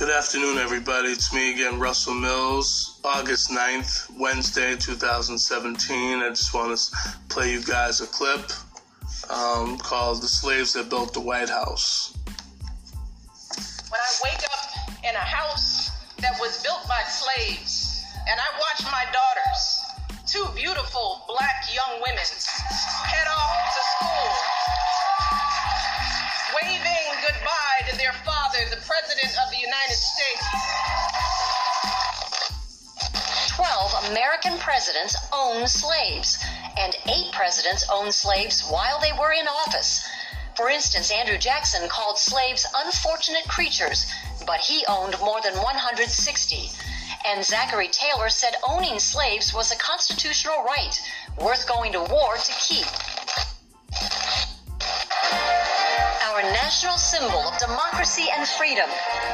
Good afternoon, everybody. It's me again, Russell Mills. August 9th, Wednesday, 2017. I just want to play you guys a clip um, called The Slaves That Built the White House. When I wake up in a house that was built by slaves, and I watch my daughters, two beautiful black young women, head off American presidents owned slaves, and eight presidents owned slaves while they were in office. For instance, Andrew Jackson called slaves unfortunate creatures, but he owned more than 160. And Zachary Taylor said owning slaves was a constitutional right worth going to war to keep. National symbol of democracy and freedom.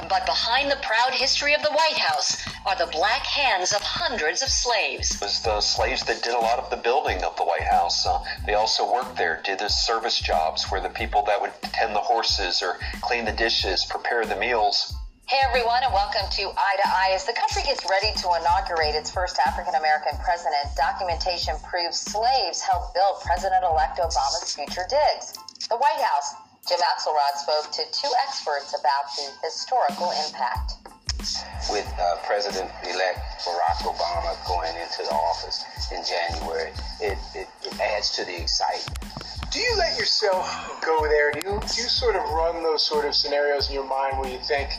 But behind the proud history of the White House are the black hands of hundreds of slaves. It was the slaves that did a lot of the building of the White House. Uh, they also worked there, did the service jobs where the people that would tend the horses or clean the dishes, prepare the meals. Hey everyone, and welcome to Eye to Eye. As the country gets ready to inaugurate its first African American president, documentation proves slaves helped build President elect Obama's future digs. The White House. Jim Axelrod spoke to two experts about the historical impact. With uh, President elect Barack Obama going into the office in January, it, it, it adds to the excitement. Do you let yourself go there? Do you, do you sort of run those sort of scenarios in your mind where you think,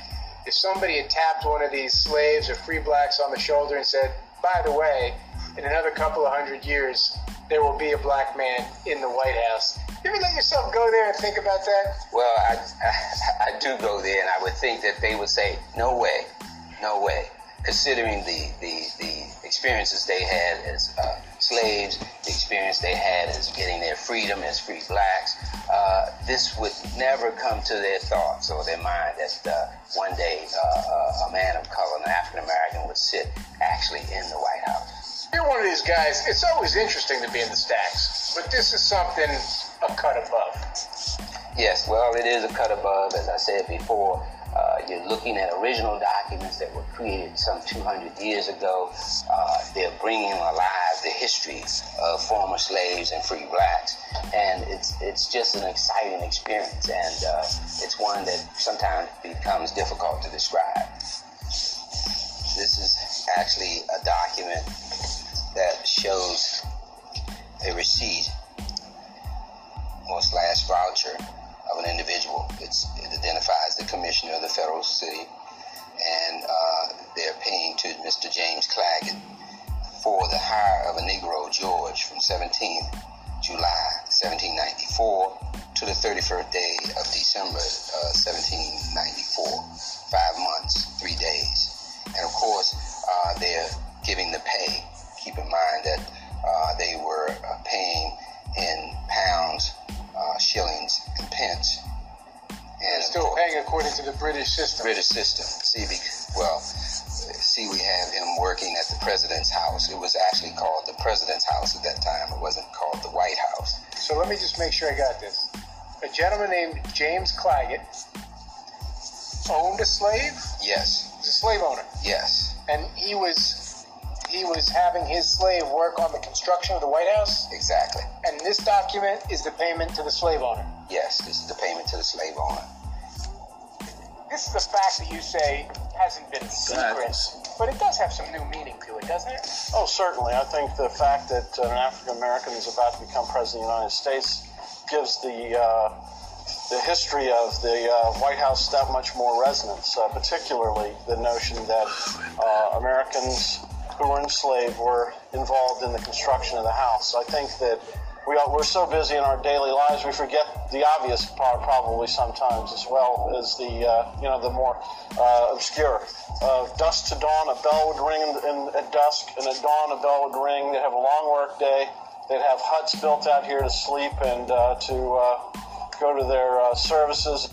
if somebody had tapped one of these slaves or free blacks on the shoulder and said, by the way, in another couple of hundred years, there will be a black man in the White House. You ever let yourself go there and think about that? Well, I, I, I do go there, and I would think that they would say, no way, no way. Considering the, the, the experiences they had as uh, slaves, the experience they had as getting their freedom as free blacks, uh, this would never come to their thoughts or their mind that uh, one day uh, a man of color, an African American, would sit actually in the White House. You're one of these guys. It's always interesting to be in the stacks, but this is something a cut above. Yes, well, it is a cut above, as I said before. Uh, you're looking at original documents that were created some 200 years ago. Uh, they're bringing alive the history of former slaves and free blacks, and it's it's just an exciting experience, and uh, it's one that sometimes becomes difficult to describe. This is actually a document that shows a receipt city, and uh, they're paying to Mr. James Claggett for the hire of a Negro George from 17th July 1794 to the 31st day of December uh, 1794. Still paying according to the British system. British system. See, well, see, we have him working at the president's house. It was actually called the president's house at that time. It wasn't called the White House. So let me just make sure I got this. A gentleman named James Claggett owned a slave. Yes. He was a slave owner. Yes. And he was he was having his slave work on the construction of the White House? Exactly. And this document is the payment to the slave owner? Yes, this is the payment to the slave owner. This is a fact that you say hasn't been secret, but it does have some new meaning to it, doesn't it? Oh, certainly. I think the fact that an African American is about to become president of the United States gives the uh, the history of the uh, White House that much more resonance, uh, particularly the notion that uh, Americans who were enslaved were involved in the construction of the house. I think that we are, we're so busy in our daily lives we forget the obvious part probably sometimes as well as the uh, you know the more uh, obscure. Uh, dusk to dawn, a bell would ring in, in, at dusk, and at dawn a bell would ring. They'd have a long work day. They'd have huts built out here to sleep and uh, to uh, go to their uh, services.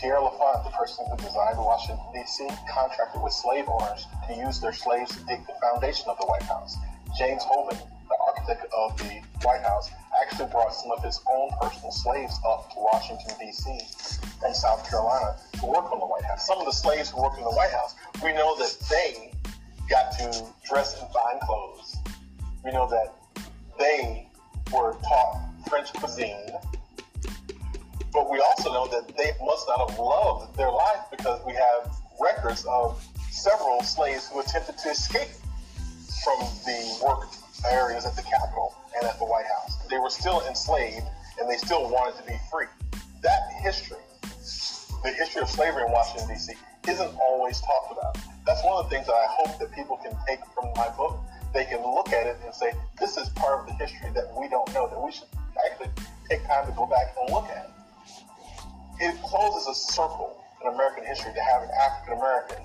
Pierre L'Enfant, the person who designed Washington, D.C., contracted with slave owners to use their slaves to dig the foundation of the White House. James the architect of the White House, actually brought some of his own personal slaves up to Washington, D.C. and South Carolina to work on the White House. Some of the slaves who worked in the White House, we know that they got to dress in fine clothes. We know that they were taught French cuisine. But we also know that they must not have loved their life because we have records of several slaves who attempted to escape from the work areas at the Capitol and at the White House. They were still enslaved and they still wanted to be free. That history, the history of slavery in Washington, D.C., isn't always talked about. That's one of the things that I hope that people can take from my book. They can look at it and say, this is part of the history that we don't know, that we should actually take time to go back and look at. It closes a circle in American history to have an African American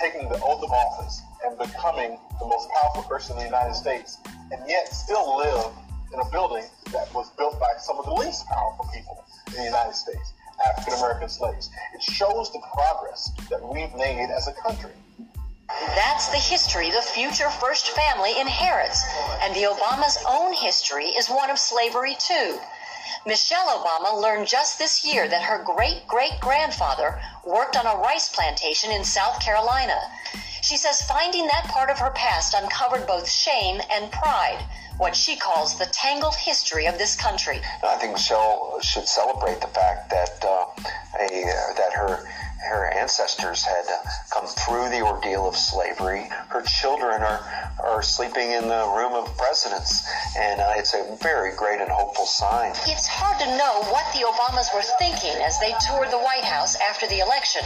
taking the oath of office and becoming the most powerful person in the United States, and yet still live in a building that was built by some of the least powerful people in the United States, African American slaves. It shows the progress that we've made as a country. That's the history the future first family inherits, and the Obama's own history is one of slavery too. Michelle Obama learned just this year that her great great grandfather worked on a rice plantation in South Carolina. She says finding that part of her past uncovered both shame and pride, what she calls the tangled history of this country. I think Michelle should celebrate the fact that uh, a, that her her ancestors had come through the ordeal of slavery. Her children are, are sleeping in the room of presidents, and uh, it's a very great and hopeful sign. It's hard to know what the Obamas were thinking as they toured the White House after the election.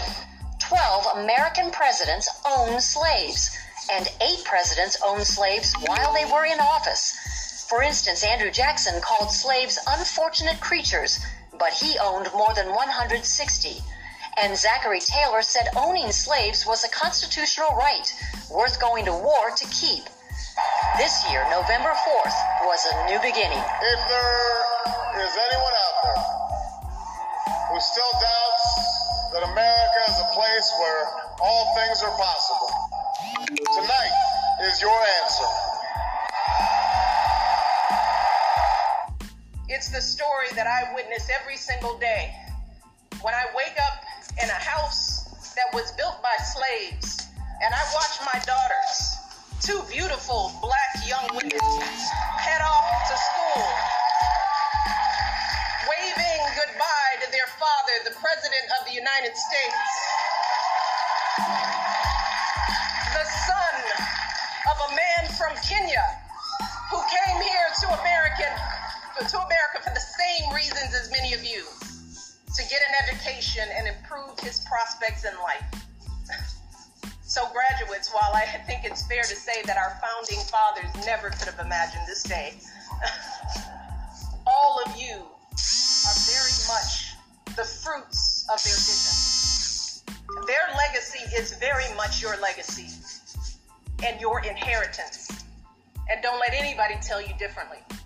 Twelve American presidents owned slaves, and eight presidents owned slaves while they were in office. For instance, Andrew Jackson called slaves unfortunate creatures, but he owned more than 160 and Zachary Taylor said owning slaves was a constitutional right worth going to war to keep. This year, November 4th, was a new beginning. If there is anyone out there who still doubts that America is a place where all things are possible, tonight is your answer. It's the story that I witness every single day. When I wake up in a house that was built by slaves. And I watch my daughters, two beautiful black young women, head off to school, waving goodbye to their father, the President of the United States, the son of a man from Kenya who came here to American to America for the same reasons as many of you to get an education and improve his prospects in life. so, graduates, while I think it's fair to say that our founding fathers never could have imagined this day, tell you differently.